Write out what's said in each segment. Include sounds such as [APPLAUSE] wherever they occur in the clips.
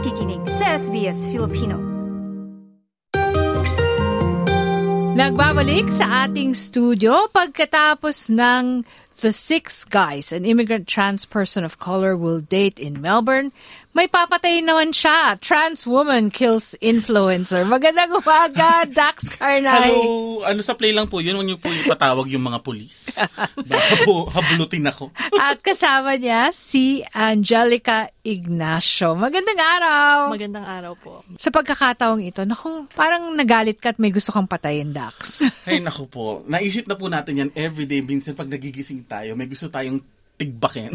nakikinig sa SBS Filipino. Nagbabalik sa ating studio pagkatapos ng The Six Guys, an immigrant trans person of color will date in Melbourne. May papatay naman siya. Trans woman kills influencer. Magandang umaga, [LAUGHS] Dax Carnay. Hello! Ano sa play lang po, yun yung po yung patawag yung mga pulis. [LAUGHS] Baka po hablutin ako. At kasama niya si Angelica Ignacio. Magandang araw! Magandang araw po. Sa pagkakataong ito, naku, parang nagalit ka at may gusto kang patayin, Dax. [LAUGHS] Ay, naku po. Naisip na po natin yan everyday. Minsan pag nagigising tayo, may gusto tayong tigbakin.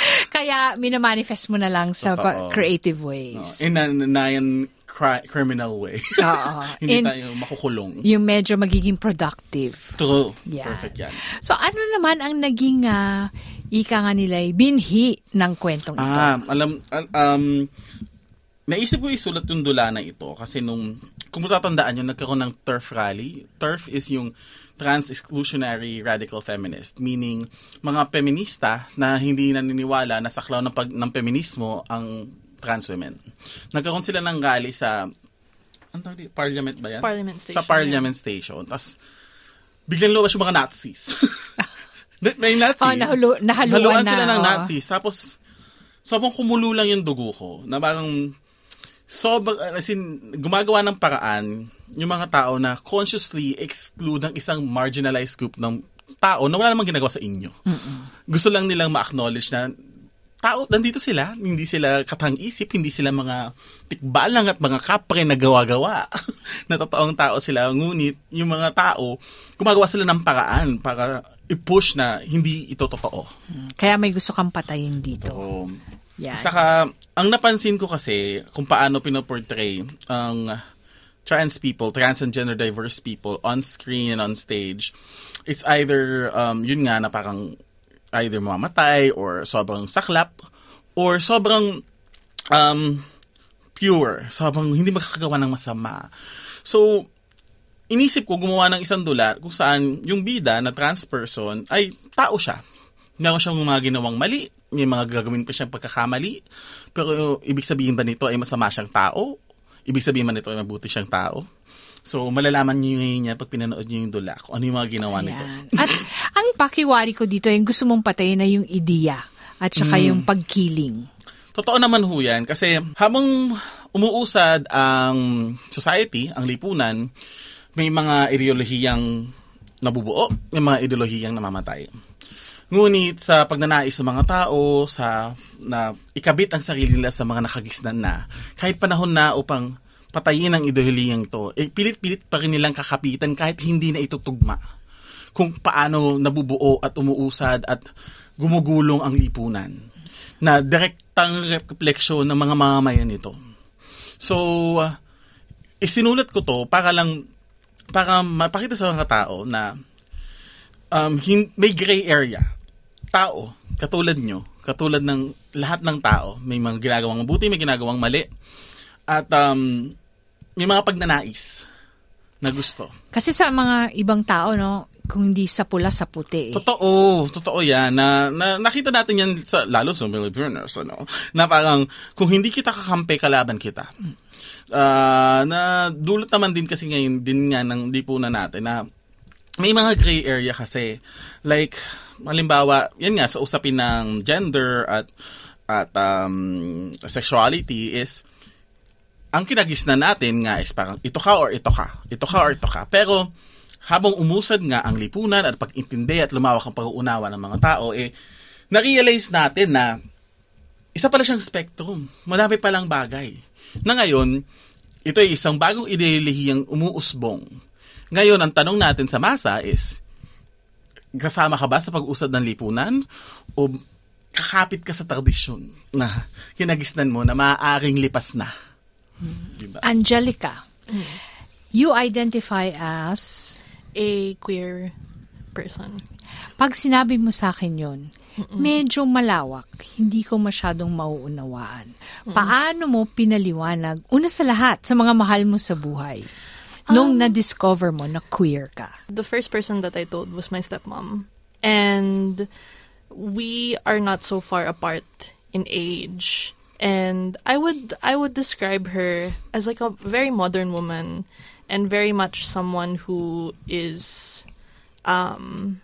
[LAUGHS] Kaya minamanifest mo na lang sa pa- Totoo. creative ways. In a, na yan cri- criminal way. Oo. [LAUGHS] Hindi In- tayo makukulong. Yung medyo magiging productive. True. Yan. Perfect yan. So ano naman ang naging ah, ika nga nila binhi ng kwentong ito? Ah, alam, al- um, naisip ko isulat yung dula na ito kasi nung, kung matatandaan nyo, nagkaroon ng TERF rally. TERF is yung Trans Exclusionary Radical Feminist, meaning mga feminista na hindi naniniwala na saklaw ng, pag, ng feminismo ang trans women. Nagkaroon sila ng rally sa, ano tawag dito? Parliament ba yan? Parliament station, Sa Parliament Station. Tapos, biglang lumabas yung mga Nazis. [LAUGHS] May Nazi. Oh, nahulu- nahaluan Nahaluan na, sila ng oh. Nazis. Tapos, sobrang kumulo lang yung dugo ko. Na parang, sobrang, as in, gumagawa ng paraan yung mga tao na consciously exclude ang isang marginalized group ng tao na wala namang ginagawa sa inyo. Gusto lang nilang ma-acknowledge na tao, nandito sila, hindi sila katang-isip, hindi sila mga tikbalang at mga kapre na gawa-gawa. [LAUGHS] na totoong tao sila. Ngunit, yung mga tao, gumagawa sila ng paraan para i-push na hindi ito totoo. Kaya may gusto kang patayin dito. So, Yan. Saka, ang napansin ko kasi kung paano pinoportray ang trans people, trans and gender diverse people on screen and on stage, it's either, um, yun nga, na parang either mamamatay or sobrang saklap or sobrang um, pure, sobrang hindi makakagawa ng masama. So, inisip ko gumawa ng isang dula kung saan yung bida na trans person ay tao siya. Meron siyang mga ginawang mali, may mga gagawin pa siyang pagkakamali, pero ibig sabihin ba nito ay masama siyang tao? Ibig sabihin ba nito ay mabuti siyang tao? So, malalaman niyo ngayon yan pag pinanood niyo yung dula kung ano yung mga ginawa nito. Ayan. At [LAUGHS] ang pakiwari ko dito, yung gusto mong patayin na yung ideya at saka Mm. yung pagkiling. Totoo naman ho yan kasi habang umuusad ang society, ang lipunan, may mga ideolohiyang nabubuo, may mga ideolohiyang namamatay. Ngunit sa pagnanais ng mga tao, sa na ikabit ang sarili nila sa mga nakagisnan na, kahit panahon na upang patayin ang ideolohiyang ito, eh, pilit-pilit pa rin nilang kakapitan kahit hindi na ito tugma kung paano nabubuo at umuusad at gumugulong ang lipunan na direktang refleksyon ng mga mamamayan nito. So, uh, isinulat ko to para lang para mapakita sa mga tao na um, hin- may gray area. Tao, katulad nyo, katulad ng lahat ng tao, may mga ginagawang mabuti, may ginagawang mali. At um, may mga pagnanais na gusto. Kasi sa mga ibang tao, no, kung hindi sa pula, sa puti. Eh. Totoo, totoo yan. Na, na, nakita natin yan sa, lalo sa Filipinos, ano, na parang kung hindi kita kakampi, kalaban kita. Ah, na dulot naman din kasi ngayon din nga ng lipunan natin na may mga gray area kasi. Like, halimbawa, yan nga, sa usapin ng gender at at um, sexuality is ang kinagisnan natin nga is parang ito ka or ito ka. Ito ka or ito ka. Pero habang umusad nga ang lipunan at pag-intindi at lumawak ang pag-uunawa ng mga tao, eh, na-realize natin na isa pala siyang spectrum. Madami palang bagay. Na ngayon, ito ay isang bagong ideolihiyang umuusbong. Ngayon, ang tanong natin sa masa is, kasama ka ba sa pag-usad ng lipunan? O kakapit ka sa tradisyon na kinagisnan mo na maaaring lipas na? Diba? Angelica, you identify as, A queer person. pag sinabi mo sa akin yon medyo malawak, hindi ko masyadong mauunawaan. Paano mo pinaliwanag, una sa lahat, sa mga mahal mo sa buhay, nung na-discover mo na queer ka? The first person that I told was my stepmom. And we are not so far apart in age. And I would I would describe her as like a very modern woman and very much someone who is um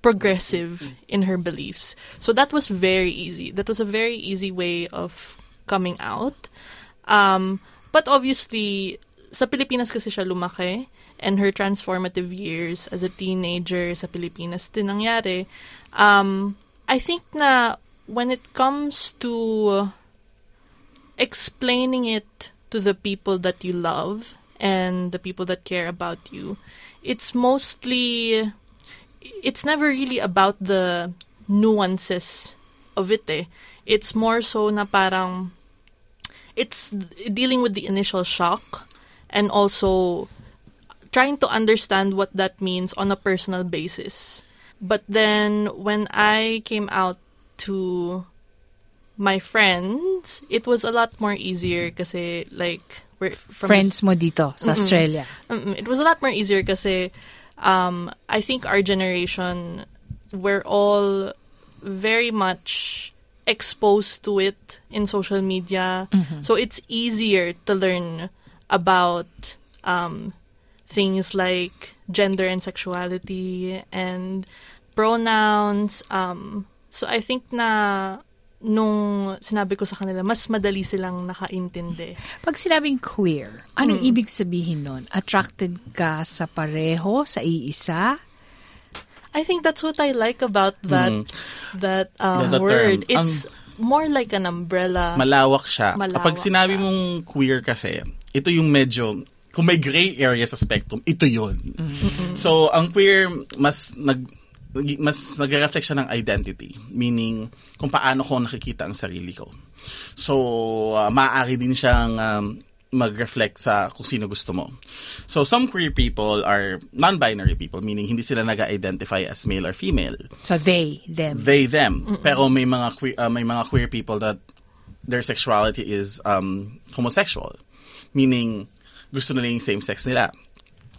progressive in her beliefs. So that was very easy. That was a very easy way of coming out. Um, but obviously, sa Pilipinas kasi siya lumaki and her transformative years as a teenager sa Pilipinas din nangyari. Um, I think na when it comes to explaining it to the people that you love and the people that care about you, it's mostly it's never really about the nuances of it eh. It's more so na parang it's dealing with the initial shock and also trying to understand what that means on a personal basis. But then when I came out to my friends, it was a lot more easier kasi like we're from Friends mo dito sa Australia. Mm-mm. It was a lot more easier kasi um, I think our generation, we're all very much exposed to it in social media. So it's easier to learn about um, things like gender and sexuality and pronouns. Um, so I think na nung sinabi ko sa kanila, mas madali silang nakaintindi. Pag sinabing queer, anong ibig sabihin nun? Attracted ka sa pareho, sa iisa? I think that's what I like about that that um, Yeah, word. term. It's more like an umbrella. Malawak siya. Malawak Kapag sinabi siya. mong queer kasi, ito yung medyo, kung may gray area sa spectrum, ito yun. So, ang queer, mas nag mas nagre-reflect siya ng identity. Meaning, kung paano ko nakikita ang sarili ko. So, uh, maaari din siyang um, mag-reflect sa kung sino gusto mo. So, some queer people are non-binary people, meaning hindi sila nag-identify as male or female So they, them. they them pero may mga queer uh, may mga queer people that their sexuality is um homosexual meaning gusto nila yung same sex nila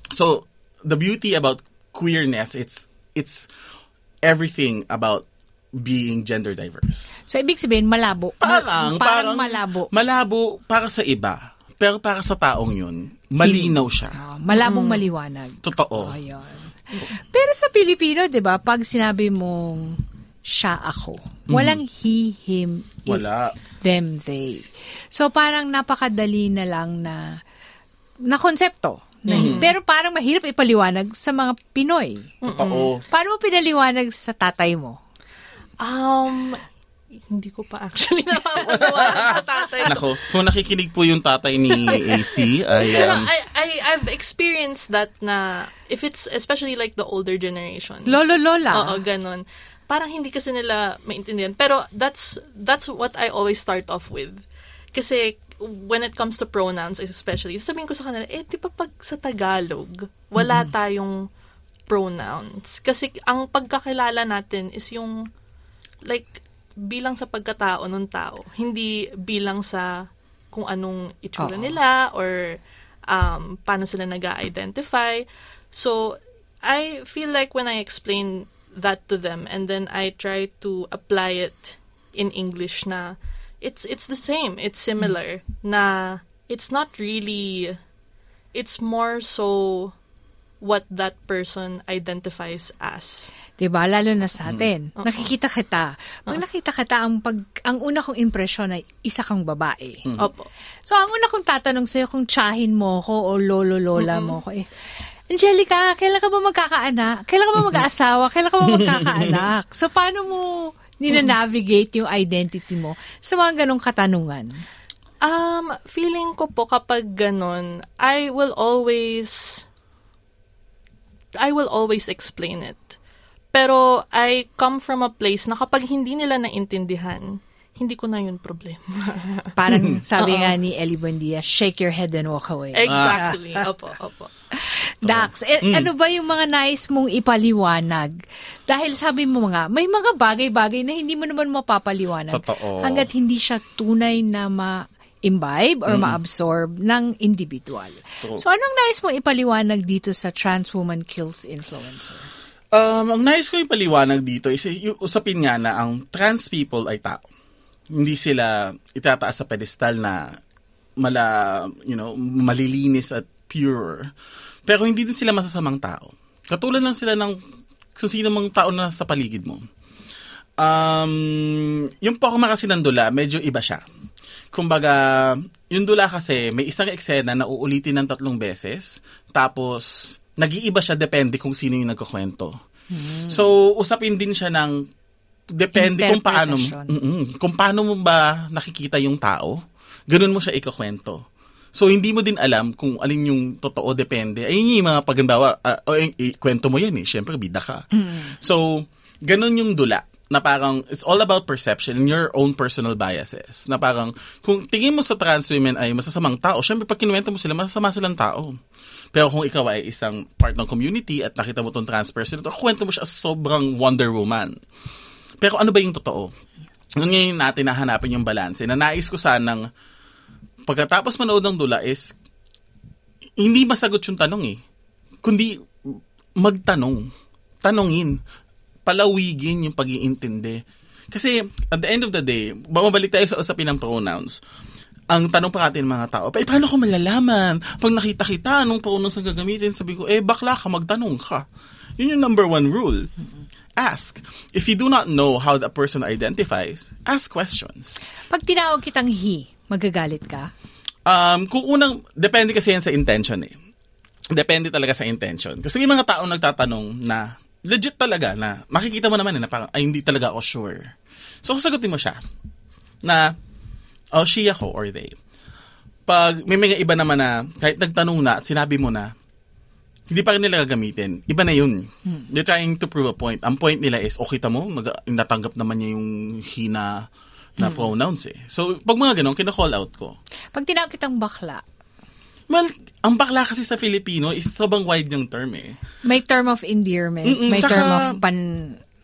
so the beauty about queerness it's it's everything about being gender diverse So ibig sabihin, malabo. Ma- parang parang malabo. malabo para sa iba pero para sa taong yun malinaw siya Ah, malabong maliwanag. totoo Ayun. Pero sa Pilipino, 'di ba, pag sinabi mong siya ako, walang he, him, it, wala them, they. So parang napakadali na lang na na konsepto. Na, Pero parang mahirap ipaliwanag sa mga Pinoy. totoo Paano mo pinaliwanag sa tatay mo? Um, hindi ko pa actually [LAUGHS] napapanawalan sa tatay. ko. nako kung nakikinig po yung tatay ni AC [LAUGHS] ay um, I, I, I've experienced that na, if it's, especially like the older generations. Lolo, lola. Oo, ganun. Parang hindi kasi nila maintindihan. Pero that's, that's what I always start off with. Kasi, when it comes to pronouns especially, sabihin ko sa kanila, eh, di ba pag sa Tagalog, wala tayong pronouns. Kasi ang pagkakilala natin is yung, like, bilang sa pagkatao ng tao, hindi bilang sa kung anong itsura Oo. nila or um, paano sila nag identify So, I feel like when I explain that to them and then I try to apply it in English na it's it's the same, it's similar na it's not really it's more so what that person identifies as. 'Di ba? Lalo na sa atin. Nakikita kita. Pag nakita kita, ang, pag, ang una kong impresyon ay isa kang babae. Opo. So, ang una kong tatanong sa'yo kung tsahin mo ko o lolo-lola mo ko eh, Angelica, kailan ka ba magkakaanak? Kailan ka ba mag-aasawa? Kailan ka ba magkakaanak? So, paano mo nina-navigate yung identity mo sa mga ganong katanungan? Um, feeling ko po kapag ganun, I will always I will always explain it. Pero I come from a place na kapag hindi nila naintindihan, hindi ko na yun problema. [LAUGHS] Parang sabi nga ni Ellie Buendia, shake your head and walk away. exactly. [LAUGHS] Opo, opo. Dax, eh, ano ba yung mga nais mong ipaliwanag? Dahil sabi mo nga, may mga bagay-bagay na hindi mo naman mapapaliwanag. Totoo. Hanggat hindi siya tunay na ma-imbibe or ma-absorb ng individual. So, anong nais mong ipaliwanag dito sa Trans Woman Kills Influencer? Um, ang nais ko ipaliwanag dito is yung usapin nga na ang trans people ay tao. hindi sila itataas sa pedestal na mala, you know, malilinis at pure. Pero hindi din sila masasamang tao. Katulad lang sila ng kung sino mang tao na sa paligid mo. Um, yung Pokemon kasi ng dula, medyo iba siya. Kumbaga, yung dula kasi, may isang eksena na uulitin ng tatlong beses, tapos, nag-iiba siya depende kung sino yung nagkukwento. So, usapin din siya ng depende kung paano. Mm-mm. kung paano mo ba nakikita yung tao, ganun mo siya ikukwento. So, hindi mo din alam kung alin yung totoo, depende. Ayun yung mga pagimbawa, uh, o, eh, eh, kwento mo yan eh, syempre bida ka. So, ganun yung dula na parang it's all about perception and your own personal biases. Na parang kung tingin mo sa trans women ay masasamang tao, syempre pag kinuwento mo sila, masasama silang tao. Pero kung ikaw ay isang part ng community at nakita mo tong trans person, ito, kwento mo siya sobrang Wonder Woman. Pero ano ba yung totoo? Ngayon natin nahanapin yung balance. Na nais ko sanang pagkatapos manood ng dula is hindi masagot yung tanong eh. Kundi magtanong. Tanongin. Palawigin yung pag-iintindi. Kasi at the end of the day, bumabalik tayo sa usapin ng pronouns. Ang tanong pa natin mga tao, eh, paano ko malalaman? Pag nakita kita, anong pronouns ang gagamitin? Sabi ko, eh, bakla ka, magtanong ka. Yun yung number one rule. Ask. If you do not know how the person identifies, ask questions. Pag tinawag kitang he, magagalit ka? Um, kung unang, depende kasi yan sa intention eh. Depende talaga sa intention. Kasi may mga taong nagtatanong na, legit talaga na, makikita mo naman eh, na parang, ay hindi talaga ako sure. So, sasagutin mo siya, na, oh, she ako or they. Pag may mga iba naman na, kahit nagtanong na at sinabi mo na, hindi pa rin nila gagamitin. Iba na yun. They're trying to prove a point. Ang point nila is, okay kita mo, nag- natanggap naman niya yung hina na pronouns eh. So, pag mga ganun, kina-call out ko. Pag tinawag kitang bakla, Well, ang bakla kasi sa Filipino is sobrang wide yung term eh. may term of endearment, Mm-mm, may saka- term of pan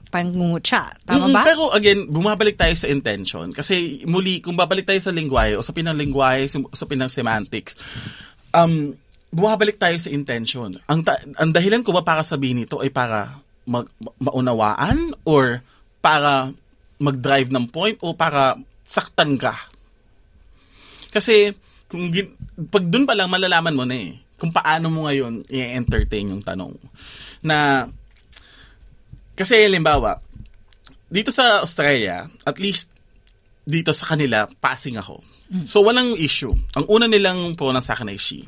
pangungutya. Tama Mm-mm, ba? Pero again, bumabalik tayo sa intention. Kasi muli, kung babalik tayo sa lingwahe, usapin ng lingwahe, sim- usapin ng semantics, um, bumabalik tayo sa intention. Ang, ta- ang dahilan ko ba para sabihin ito ay para mag- ma- maunawaan or para mag-drive ng point o para saktan ka. Kasi kung gin- pag dun pa lang malalaman mo na eh kung paano mo ngayon i-entertain yung tanong. Na kasi limbawa, dito sa Australia, at least dito sa kanila, passing ako. So, walang issue. Ang una nilang pronoun sa akin ay she.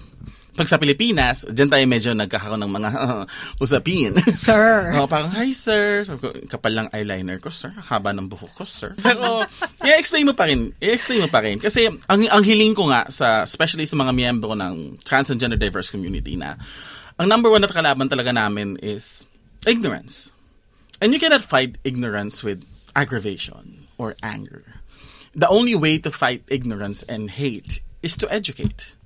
Pag sa Pilipinas, dyan tayo medyo nagkakaroon ng mga [LAUGHS] usapin. Sir. [LAUGHS] Oh, parang, hi sir. Sabi ko, kapal lang eyeliner ko, sir. Haba ng buhok ko, sir. Pero, [LAUGHS] i-explain mo pa rin. I-explain mo pa rin. Kasi, ang, ang hiling ko nga, sa, especially sa mga miyembro ng trans and gender diverse community na, ang number one na kalaban talaga namin is ignorance. And you cannot fight ignorance with aggravation or anger. The only way to fight ignorance and hate is to educate.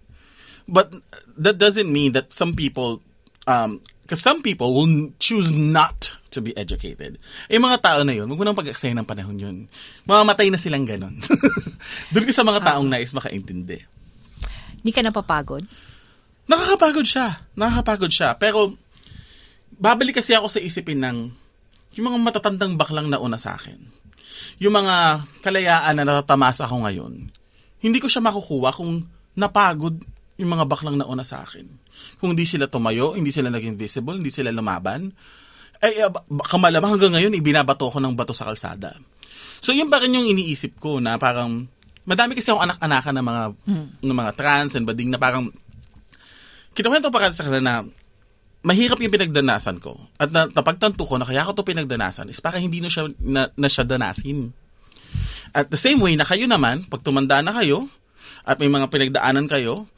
But that doesn't mean that some people, um, because some people will choose not to be educated. Eh, mga tao na yun, huwag mo nang pag-aksaya ng panahon yun. Mamamatay na silang ganon. [LAUGHS] Doon ka sa mga taong nais makaintindi. Hindi ka napapagod? Nakakapagod siya. Nakakapagod siya. Pero, babalik kasi ako sa isipin ng yung mga matatandang baklang nauna sa akin. Yung mga kalayaan na natatamas ako ngayon. Hindi ko siya makukuha kung napagod yung mga baklang nauna sa akin. Kung hindi sila tumayo, hindi sila naging visible, hindi sila lumaban, ay eh, ba- baka malamang hanggang ngayon ibinabato ko ng bato sa kalsada. So yun pa rin yung iniisip ko na parang madami kasi akong anak-anakan ng mga ng mga trans and bading na parang kinukwento pa kasi sa kanila na mahirap yung pinagdanasan ko. At na, napagtanto ko na kaya ko to pinagdanasan is para hindi na siya, na, na siya danasin. At the same way na kayo naman, pag tumanda na kayo, at may mga pinagdaanan kayo,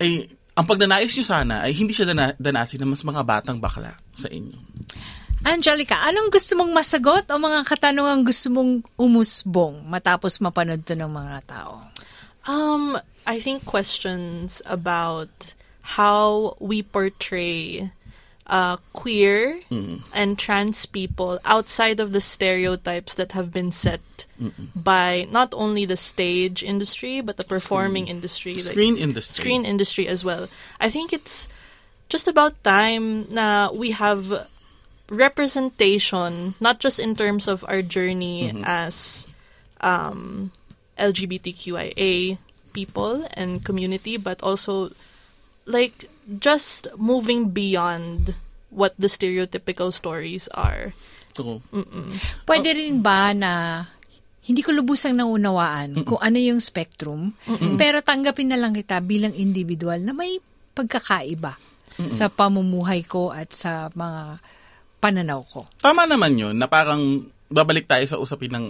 ay ang pagdanais nyo sana ay hindi siya dana, danasin ng mas mga batang bakla sa inyo. Angelica, anong gusto mong masagot o mga katanungan gusto mong umusbong matapos mapanood to ng mga tao? Um, I think questions about how we portray uh, queer and trans people outside of the stereotypes that have been set by not only the stage industry but the performing industry, like Screen industry. screen industry as well. I think it's just about time na we have representation, not just in terms of our journey as um, LGBTQIA people and community, but also like just moving beyond what the stereotypical stories are. True. Pwede rin ba na hindi ko lubusang naunawaan kung ano yung spectrum, pero tanggapin na lang kita bilang individual na may pagkakaiba sa pamumuhay ko at sa mga pananaw ko. Tama naman yun, na parang babalik tayo sa usapin ng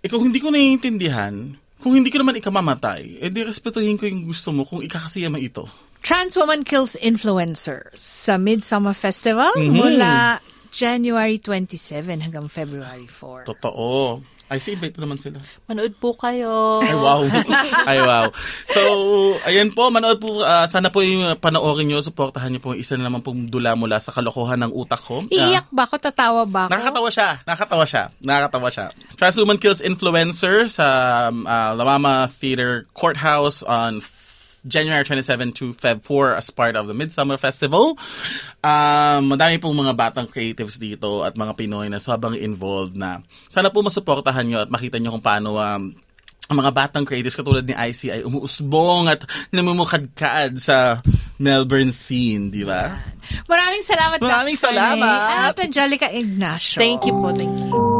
eh kung hindi ko naiintindihan, kung hindi ko naman ikamamatay, eh di respetuhin ko yung gusto mo kung ikakasiyama ito. Trans Woman Kills Influencers sa Midsummer Festival mula January 27 hanggang February 4. Totoo. Ay, si invite naman sila. Manood po kayo. Ay, wow. [LAUGHS] Ay, wow. So, ayan po, manood po, ah, sana po yung panoorin nyo, supportahan nyo po yung isa na naman pong dula mula sa kalokohan ng utak ko. Ah, Iiyak ba ako? Tatawa ba ako? Nakakatawa siya. Nakakatawa siya. Nakakatawa siya. Trans Woman Kills Influencer sa uh, La Mama Theater Courthouse on January 27 to Feb 4 as part of the Midsummer Festival. Um, madami pong mga batang creatives dito at mga Pinoy na sobrang involved na sana po masuportahan nyo at makita nyo kung paano um, ang mga batang creatives katulad ni IC ay umuusbong at namumukadkad sa Melbourne scene, di ba? Maraming salamat, Maraming Dax salamat. At Angelica Ignacio. Thank you po, thank you.